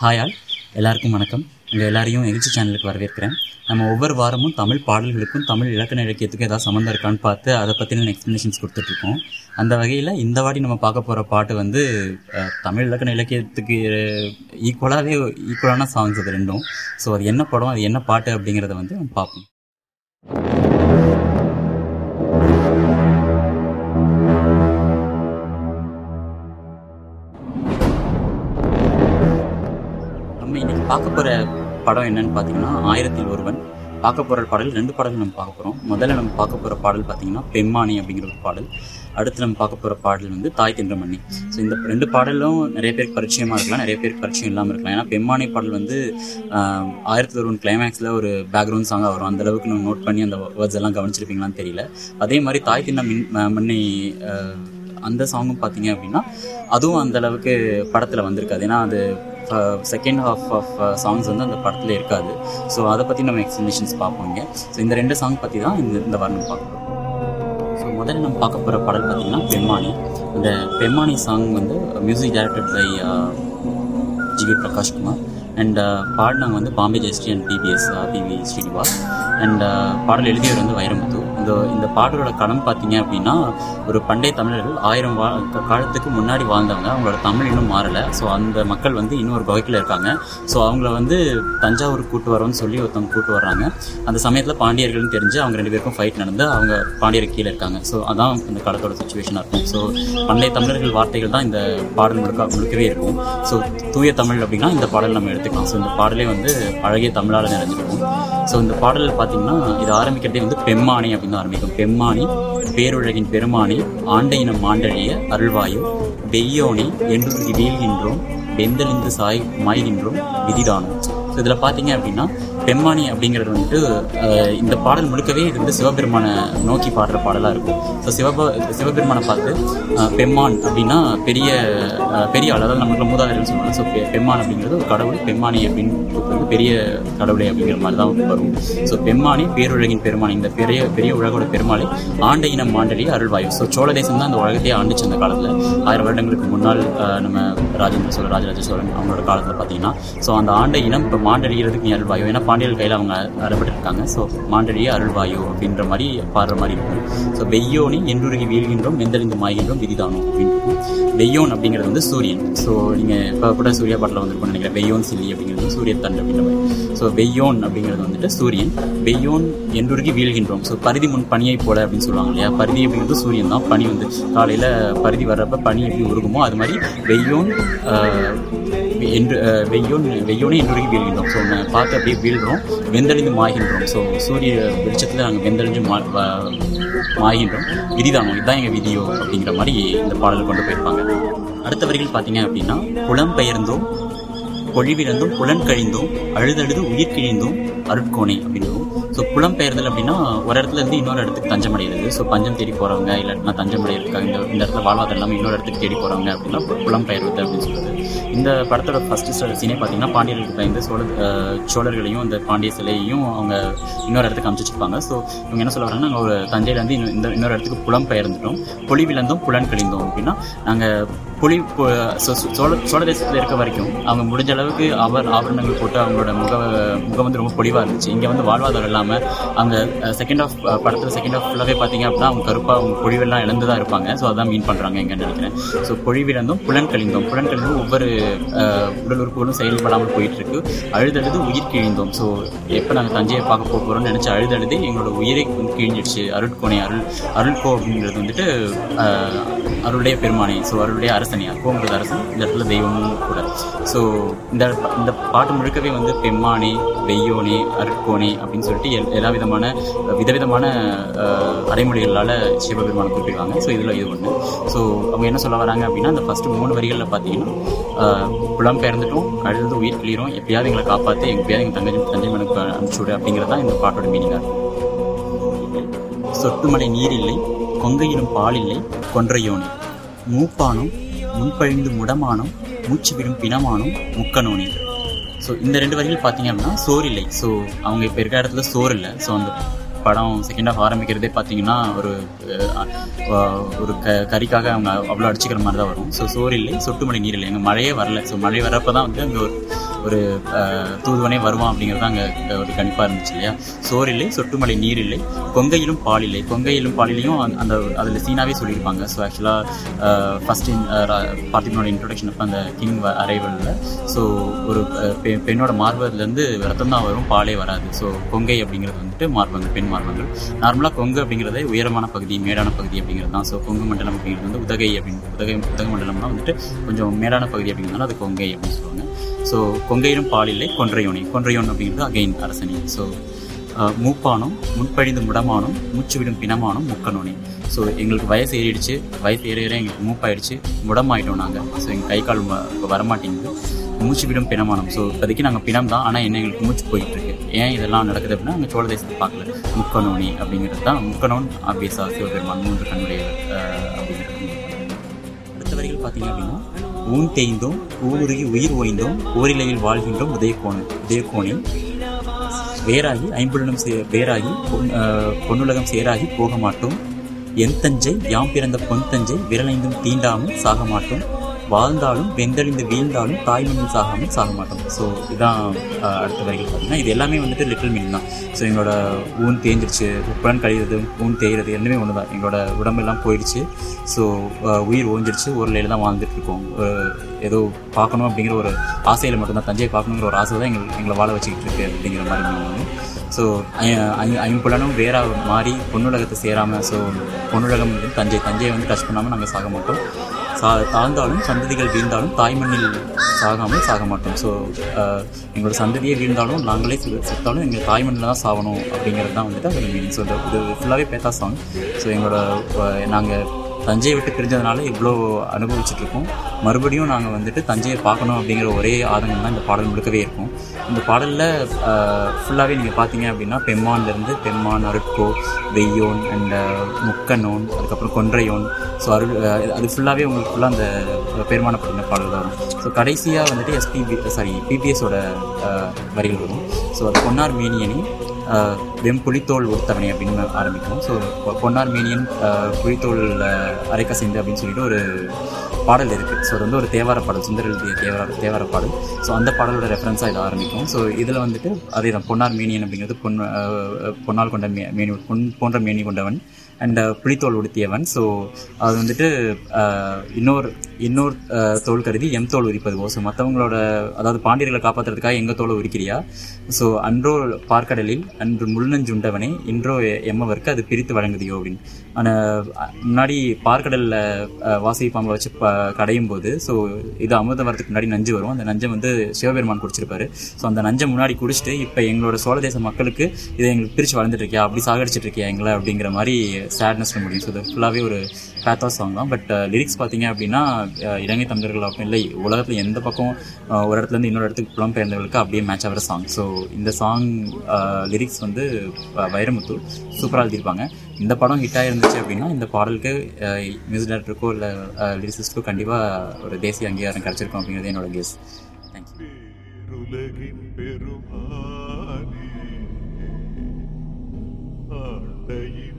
Hi all எல்லாருக்கும் வணக்கம். உங்கள் எல்லாரையும் எகிழ்ச்சி சேனலுக்கு வரவேற்கிறேன். நம்ம ஒவ்வொரு வாரமும் தமிழ் பாடல்களுக்கும் தமிழ் இலக்கண இலக்கியத்துக்கும் ஏதாவது சம்மந்தம் இருக்கான்னு பார்த்து அதை பற்றின எக்ஸ்ப்ளனேஷன்ஸ் கொடுத்துட்ருக்கோம். அந்த வகையில் இந்த வாட்டி நம்ம பார்க்க போகிற பாட்டு வந்து தமிழ் இலக்கண இலக்கியத்துக்கு ஈக்குவலாகவே ஈக்குவலான சாங்ஸ் அது ரெண்டும். ஸோ அது என்ன படம் அது என்ன பாட்டு அப்படிங்கிறத வந்து நம்ம பார்ப்போம். பார்க்க போகிற படம் என்னன்னு பார்த்தீங்கன்னா ஆயிரத்தில் ஒருவன். பார்க்க போகிற பாடல் ரெண்டு பாடல் நம்ம பார்க்க போகிறோம் முதல்ல நம்ம பார்க்க போகிற பாடல் பார்த்தீங்கன்னா பெம்மானி அப்படிங்கிற ஒரு பாடல். அடுத்து நம்ம பார்க்க போகிற பாடல் வந்து தாய் தின்றமணி. ஸோ இந்த ரெண்டு பாடலும் நிறைய பேருக்கு பரிச்சயமாக இருக்கலாம் நிறைய பேருக்கு பரிச்சயம் இல்லாமல் இருக்கலாம். ஏன்னா பெம்மானி பாடல் வந்து ஆயிரத்தி ஒருவன் கிளைமேக்ஸில் ஒரு பேக்ரவுண்ட் சாங்காக வரும். அந்த அளவுக்கு நம்ம நோட் பண்ணி அந்த வேர்ட்ஸ் எல்லாம் கவனிச்சிருப்பீங்களான்னு தெரியல. அதே மாதிரி தாய் தின்ன மின் ம- மண்ணி அந்த சாங்கும் பார்த்தீங்க அப்படின்னா அதுவும் அந்த அளவுக்கு படத்தில் வந்திருக்காது. ஏன்னா அது செகண்ட் ஹாஃப் ஆஃப் சாங்ஸ் வந்து அந்த படத்தில் இருக்காது. ஸோ அதை பற்றி நம்ம எக்ஸ்ப்ளனேஷன்ஸ் பார்ப்போங்க ஸோ இந்த ரெண்டு சாங் பற்றி தான் இந்த இந்த வாரம் பார்க்குறோம் ஸோ முதல்ல நம்ம பார்க்க போகிற பாடல் பார்த்தீங்கன்னா பெம்மானி. இந்த பெம்மானி சாங் வந்து music directed by GV Prakashkumar and பாடினவங்க வந்து Bombay Jayashree and PBS PV Srinivas. And பாடல் எழுதியவர் வந்து வைரமுத்து. இந்த இந்த பாடலோட களம் பார்த்தீங்க அப்படின்னா ஒரு பண்டைய தமிழர்கள் ஆயிரம் வா காலத்துக்கு முன்னாடி வாழ்ந்தவங்க. அவங்களோட தமிழ் இன்னும் மாறலை. ஸோ அந்த மக்கள் வந்து இன்னும் ஒரு இருக்காங்க. ஸோ அவங்கள வந்து தஞ்சாவூர் கூட்டு வரோன்னு சொல்லி ஒருத்தவங்க கூட்டு வர்றாங்க. அந்த சமயத்தில் பாண்டியர்கள்னு தெரிஞ்சு அவங்க ரெண்டு பேருக்கும் ஃபைட் நடந்து அவங்க பாண்டியர் கீழே இருக்காங்க. ஸோ அதான் இந்த காலத்தோட சுச்சுவேஷனாக இருக்கும். ஸோ பண்டைய தமிழர்கள் வார்த்தைகள் தான் இந்த பாடல் முழுக்க முழுக்கவே இருக்கும். ஸோ தூய தமிழ் அப்படின்னா இந்த பாடல் நம்ம எடுத்துக்கலாம். ஸோ இந்த பாடலே வந்து அழகிய தமிழால் நிறைஞ்சிருக்கும். ஸோ இந்த பாடல் பார்த்தீங்கன்னா இது ஆரம்பிக்கிறதே வந்து பெம்மானி அப்படின்னு தான் ஆரம்பிக்கும். பெம்மானி பேருலகின் பெருமானி ஆண்டையினம் மாண்டழிய அருள்வாயு வெய்யோனி என்றுருகி வீழ்கின்றோம் வெந்தலிந்து சாய் மாய்கின்றோம் விதிதானம். ஸோ இதில் பார்த்தீங்க அப்படின்னா பெம்மானி அப்படிங்கிறது வந்துட்டு இந்த பாடல் முழுக்கவே இது வந்து சிவபெருமானை நோக்கி பாடுற பாடலாக இருக்கும். ஸோ சிவப சிவபெருமானை பார்த்து பெம்மான் அப்படின்னா பெரிய பெரிய ஆள். அதாவது நம்மளுக்கு மூதாதையர்கள் சொல்லுவாங்க. ஸோ பெம்மான் அப்படிங்கிறது ஒரு கடவுள் பெம்மானி அப்படின்னு வந்து பெரிய கடவுளே அப்படிங்கிற மாதிரி தான் வரும். ஸோ பெம்மானி பேருலகின் பெருமானி. இந்த பெரிய பெரிய உலகோட பெருமாளை ஆண்ட இனம் மாண்டலி அருள்வாயு. ஸோ சோழ தேசம் தான் அந்த உலகத்தையே ஆண்டுச்சு அந்த காலத்தில். ஆயிரம் வருடங்களுக்கு முன்னால் நம்ம ராஜேந்திர சோழன் ராஜராஜ சோழன் அவங்களோட காலத்தில் பார்த்தீங்கன்னா ஸோ அந்த ஆண்ட இனம் இப்போ மாண்டலிகிறதுக்கு நீ அருள்வாயு. ஏன்னா மாண்டியல் கையில் அவங்க அறப்பட்டிருக்காங்க. ஸோ மாண்டலியே அருள்வாயு அப்படின்ற மாதிரி பாடுற மாதிரி இருக்கும் ஸோ வெய்யோனி என்றுருகி வீழ்கின்றோம் வெந்தறிந்து மாய்கின்றோம் விதிதானம் அப்படின்னு வெய்யோன் அப்படிங்கிறது வந்து சூரியன். ஸோ நீங்கள் இப்போ கூட சூர்யா பாட்டில் வந்திருக்கும்னு நினைக்கிறேன். வெய்யோன் சில்லி அப்படிங்கிறது சூரிய தண்டு அப்படின்ற மாதிரி. ஸோ வெய்யோன் அப்படிங்கிறது வந்துட்டு சூரியன். வெய்யோன் என்றுருகி வீழ்கின்றோம். ஸோ பருதி முன் பனியை போல அப்படின்னு சொல்லுவாங்க இல்லையா? பருதி அப்படிங்கிறது சூரியன் தான். பனி வந்து காலையில் பருதி வர்றப்ப பனி எப்படி உருகுமோ அது மாதிரி வெய்யோன் என்று வெய்யோன்னு வெய்யோன் வெய்யோனே என்றுருகி வீழ்கின்றோம். ஸோ நம்ம பார்த்து அப்படியே வீழ்கிறோம். வெந்தழிந்து மாய்கின்றோம். ஸோ சூரிய வெளிச்சத்தில் நாங்கள் வெந்தடைஞ்சு மா வ- மாய்கின்றோம். விதிதானோ? இதுதான் எங்கள் விதியோ? அப்படிங்கிற மாதிரி இந்த பாடல் கொண்டு போயிருப்பாங்க. அடுத்த வரிகள் பார்த்தீங்க அப்படின்னா புலம்பெயர்ந்தோம் பொழிவிழந்தும் புலன் கழிந்தோம் அழுதழுது உயிர் கிழிந்தோம் அருட்கோணை அப்படின்றோம் ஸோ புலம்பெயர்தல் அப்படின்னா ஒரு இடத்துல இருந்து இன்னொரு இடத்துக்கு தஞ்சம் அடைகிறது ஸோ பஞ்சம் தேடி போகிறவங்க இல்லாட்டினா தஞ்சம் அடையிறதுக்காக இந்த இந்த இடத்துல வாழ்வாதாரம் இல்லாமல் இன்னொரு இடத்துக்கு தேடி போகிறவங்க அப்படின்னா புலம் புலம்பெயர்வது அப்படின்னு சொல்கிறது இந்த படத்தோட ஃபர்ஸ்ட் சீனே பார்த்தீங்கன்னா பாண்டியர்களுக்கு பயந்து சோழ சோழர்களையும் இந்த பாண்டிய சிலையையும் அவங்க இன்னொரு இடத்துக்கு அமைச்சு வச்சிருப்பாங்க. ஸோ இவங்க என்ன சொல்ல வராங்கன்னா நாங்கள் ஒரு தஞ்சையிலேருந்து இன்னும் இந்த இன்னொரு இடத்துக்கு புலம் பெயர்ந்துட்டோம். பொலிவிலந்தும் புலன் கழிந்தோம் அப்படின்னா நாங்கள் புலி சோ- சோழ சோழ தேசத்தில் இருக்க வரைக்கும் அவங்க முடிஞ்ச அளவுக்கு அவர் ஆபரணங்கள் போட்டு அவங்களோட முக முகம் வந்து ரொம்ப பொலிவாக இருந்துச்சு. இங்கே வந்து வாழ்வாதாரம் இல்லாமல் அங்கே செகண்ட் ஆஃப் படத்தில் செகண்ட் ஆஃப் ஃபுல்லாகவே பார்த்தீங்க அப்படின்னா அவங்க கருப்பாக அவங்க பொழிவெல்லாம் இழந்து தான் இருப்பாங்க. ஸோ அதான் மீன் பண்ணுறாங்க எங்கன்னு நினைக்கிறேன். ஸோ பொழிவிழந்தும் புலன் கழிந்தோம் புலன் கழிந்தும் ஒவ்வொரு உடல் உறுப்புகளும் செயல்படாமல் போயிட்டுருக்கு. அழுதழுது உயிர் கிழிந்தோம். ஸோ எப்போ நாங்கள் தஞ்சையை பார்க்க போக போகிறோம்னு நினச்சி அழுதழுது எங்களோட உயிரை வந்து கிழிஞ்சிடுச்சு. அருட்கோணை அருள் அருள்கோ அப்படிங்கிறது வந்துட்டு அருளுடைய பெருமானை. ஸோ அருளுடைய அரசனியா கோங்கிறது அரசன் இந்த இடத்துல தெய்வமும் கூட ஸோ இந்த இந்த பாட்டு முழுக்கவே வந்து பெம்மானே வெய்யோனே அருட்கோணி அப்படின்னு சொல்லிட்டு எல்- எல்லா விதமான விதவிதமான அடைமொழிகளால் சிவபெருமானை குறிப்பிடுவாங்க ஸோ இதில் இது ஒன்று ஸோ அவங்க என்ன சொல்ல வராங்க அப்படின்னா அந்த ஃபஸ்ட்டு மூணு வரிகளில் பார்த்தீங்கன்னா புலம் பெயர்ந்துட்டோம் கழுது உயிர் கிளியிரும் எப்படியாவது எங்களை காப்பாற்றி எப்படியாவது எங்கள் தங்கை தஞ்சை மனுக்கு அனுப்பிச்சு விடு அப்படிங்கிறது தான் இந்த பாட்டோட மீனிங்காக இருக்கும் சொட்டுமலை நீர் இல்லை கொங்கையிலும் பால் இல்லை கொன்றையோனே. மூப்பானும் முன்பழிந்து முடமானும் மூச்சு விடும் பிணமானும் முக்கனோனி. ஸோ இந்த ரெண்டு வரிகள் பார்த்தீங்க அப்படின்னா சோறு இல்லை ஸோ அவங்க இப்போ இருக்கிற இடத்துல சோறு இல்லை ஸோ அந்த படம் செகண்ட் ஆஃப் ஆரம்பிக்கிறதே பார்த்தீங்கன்னா ஒரு ஒரு க கறிக்காக அவங்க அவ்வளோ அடிச்சுக்கிற மாதிரி தான் வரும். ஸோ சோறு இல்லை சொட்டு மழை நீர் இல்லை எங்கள் மழையே வரல. ஸோ மழை வர்றப்ப தான் வந்து அங்கே ஒரு ஒரு தூதுவனே வருவான் அப்படிங்கிறது அங்கே ஒரு கணிப்பாக இருந்துச்சு இல்லையா? சோறு இல்லை சொட்டுமலை நீர் இல்லை கொங்கையிலும் பால் இல்லை. கொங்கையிலும் பாலிலையும் அந்த- அதில் சீனாவே சொல்லியிருப்பாங்க. ஸோ ஆக்சுவலாக ஃபஸ்ட் பார்த்திபனோட இன்ட்ரொடக்ஷன் அப்போ அந்த கிங் அரைவலில் ஸோ ஒரு பெ- பெண்ணோட மார்பதுலேருந்து ரத்தம் தான் வரும் பாலே வராது. ஸோ கொங்கை அப்படிங்கிறது வந்துட்டு மார்பங்கள் பெண் மார்பங்கள் நார்மலாக கொங்கு அப்படிங்கிறதே உயரமான பகுதி மேடான பகுதி அப்படிங்கிறது தான். ஸோ கொங்கு மண்டலம் அப்படிங்கிறது வந்து உதகை அப்படின்னு உதகை உதக மண்டலம்னா வந்துட்டு கொஞ்சம் மேடான பகுதி அப்படிங்கிறதுனால அது கொங்கை அப்படின்னு சொல்லுவாங்க. ஸோ கொங்கையிலும் பால் இல்லை கொன்றையோனி. கொன்றையோன் அப்படிங்கிறது அகைன் அரசனி. ஸோ மூப்பானும் முன்பழிந்து முடமானும் மூச்சு விடும் பிணமானம் முக்கனோனி. ஸோ எங்களுக்கு வயசு ஏறிடுச்சு. வயசு ஏற ஏற எங்களுக்கு மூப்பாயிடுச்சு. முடமாயிட்டோம் நாங்கள் ஸோ எங்கள் கை கால் இப்போ வரமாட்டேங்குது. மூச்சு விடும் பிணமானம். ஸோ இப்போதைக்கு நாங்கள் பிணம் தான். ஆனால் என்ன எங்களுக்கு மூச்சு போயிட்டு இருக்கு ஏன் இதெல்லாம் நடக்குது அப்படின்னா நாங்கள் சோழ தேசத்தை பார்க்கல. முக்கனோனி அப்படிங்கிறது தான் முக்கணோன் ஆப்வியஸாக சிவபெருமான் மூன்று கண்ணுடைய அப்படிங்கிறது. அடுத்த வரிகள் பார்த்தீங்க அப்படின்னா ஊன் தேய்ந்தோம் ஊருகி உயிர் ஓய்ந்தோம் ஓரிலையில் வாழ்கின்றோம் உதயகோணன் உதயகோணில் வேறாகி ஐம்புலனும் சே வேறாகி பொன்- பொன்னுலகம் சேராகி போக மாட்டோம் என் தஞ்சை யாம் பிறந்த பொன் தஞ்சை விரலைந்தும் தீண்டாமல் சாக மாட்டோம் வாழ்ந்தாலும் வெந்தழிந்து வீழ்ந்தாலும் தாய் மீன் சாகாமல் சாக மாட்டோம். ஸோ இதுதான் அடுத்த வரைக்கும் பார்த்தீங்கன்னா இது எல்லாமே வந்துட்டு லிட்டில் மீன் தான். ஸோ எங்களோட ஊன் தேஞ்சிருச்சு உப்புடன் கழிகிறது ஊன் தேய்கிறது எல்லாமே ஒன்று தான் எங்களோட உடம்பெல்லாம் போயிடுச்சு. ஸோ உயிர் ஓஞ்சிருச்சு ஒரு நிலையில தான் வாழ்ந்துட்டு இருக்கோம் ஏதோ பார்க்கணும் அப்படிங்கிற ஒரு ஆசையில் மட்டும்தான் தஞ்சையை பார்க்கணுங்கிற ஒரு ஆசை தான் எங்கள் எங்களை வாழ வச்சுக்கிட்டு இருக்கு அப்படிங்கிற மாதிரி மீனிங் ஸோ ஐம்புலனும் வேற மாறி பொன்னுலகத்தை சேராமல் ஸோ பொன்னுலகம் வந்து தஞ்சை தஞ்சையை வந்து டச் பண்ணாமல் நாங்கள் சாக மாட்டோம். சா தாழ்ந்தாலும் சந்ததிகள் வீழ்ந்தாலும் தாய்மண்ணில் சாகாமல் சாக மாட்டோம். ஸோ uh, எங்களோட சந்ததியை வீழ்ந்தாலும் நாங்களே செத்தாலும் எங்கள் தாய்மண்ணில் தான் சாகணும் அப்படிங்கிறது தான் வந்துட்டு அதோட மீனிங் ஸோ இது ஃபுல்லாகவே பேத்தா சாங் ஸோ எங்களோட uh, நாங்கள் தஞ்சையை விட்டு பிரிஞ்சதுனால இவ்வளோ அனுபவிச்சுட்டு இருக்கோம் மறுபடியும் நாங்கள் வந்துட்டு தஞ்சையை பார்க்கணும் அப்படிங்கிற ஒரே ஆதங்கம் தான் இந்த பாடல் முழுக்கவே இருக்கும். இந்த பாடலில் ஃபுல்லாகவே நீங்கள் பார்த்தீங்க அப்படின்னா பெம்மான்லேருந்து பெம்மான் அருட்கோ வெய்யோன் அண்ட் முக்கனோன் அதுக்கப்புறம் கொன்றையோன். ஸோ அருள் அது ஃபுல்லாகவே உங்களுக்கு ஃபுல்லாக அந்த பெருமானப்படுத்தின பாடல் தான். வரும் ஸோ கடைசியாக வந்துட்டு எஸ்பிபி சாரி பிபிஎஸோட வரிகள் வரும். ஸோ அது பொன்னார் மேனியனி ஆஹ் வெம்புலித்தோல் அப்படின்னு ஆரம்பிக்கும் ஸோ பொன்னார் மேனியன் புளித்தோல் அரைக்க சேர்ந்து அப்படின்னு சொல்லிட்டு ஒரு பாடல் இருக்குது ஸோ அது வந்து ஒரு தேவார பாடல் சுந்தர எழுதிய தேவார தேவார பாடல். ஸோ அந்த பாடலோட ரெஃபரன்ஸாக இது ஆரம்பிக்கும் ஸோ இதில் வந்துட்டு அதே தான் பொன்னார் மேனியன் அப்படிங்கிறது பொன் பொன்னால் கொண்ட மே மேனி பொன் போன்ற மேனி கொண்டவன். அண்ட் புளித்தோல் உடுத்தியவன். ஸோ அது வந்துட்டு இன்னொரு இன்னொரு தோல் கருதி எம் தோல் உரிப்பதுவோ ஸோ மற்றவங்களோட அதாவது பாண்டியர்களை காப்பாற்றுறதுக்காக எங்கள் தோலை உரிக்கிறியா? ஸோ அன்றோ பார்க்கடலில் அன்று முள்ளஞ்சுண்டவனே இன்றோ எ- எம்மவர்க்கு அது பிரித்து வழங்குதியோ அப்படின்னு. ஆனால் முன்னாடி பார்க்கடலில் வாசகி பாம்பை வச்சு ப கடையும் போது ஸோ இது அமிர்தம் வரதுக்கு முன்னாடி நஞ்சு வரும். அந்த நஞ்சை வந்து சிவபெருமான் குடிச்சிருப்பாரு. ஸோ அந்த நஞ்சை முன்னாடி குடிச்சிட்டு இப்போ எங்களோட சோழ தேச மக்களுக்கு இதை எங்களுக்கு பிரித்து வளர்ந்துட்டு இருக்கியா? அப்படி சாகடிச்சிட்டு இருக்கியா எங்களை? அப்படிங்கிற மாதிரி சேட்னஸ்ல முடியும். ஸோ இது ஃபுல்லாகவே ஒரு பேத்தா சாங் தான். பட் லிரிக்ஸ் uh, பார்த்தீங்க அப்படின்னா uh, இலங்கை தமிழர்கள் அப்படி இல்லை. உலகத்தில் எந்த பக்கம் uh, ஒரு இடத்துலேருந்து இன்னொரு இடத்துக்கு புலம் பெயர்ந்தவர்களுக்கு அப்படியே மேட்ச் ஆகிற சாங் ஸோ இந்த சாங் லிரிக்ஸ் வந்து வைரமுத்து சூப்பராக எழுதியிருப்பாங்க. இந்த படம் ஹிட் ஆகிருந்துச்சு அப்படின்னா இந்த பாடலுக்கு மியூசிக் டேரக்டருக்கோ இல்லை லிரிசிஸ்டோ கண்டிப்பாக ஒரு தேசிய அங்கீகாரம் கிடச்சிருக்கும் அப்படிங்கிறது என்னோட கெஸ் தேங்க்யூ பெருமானே ஆண்ட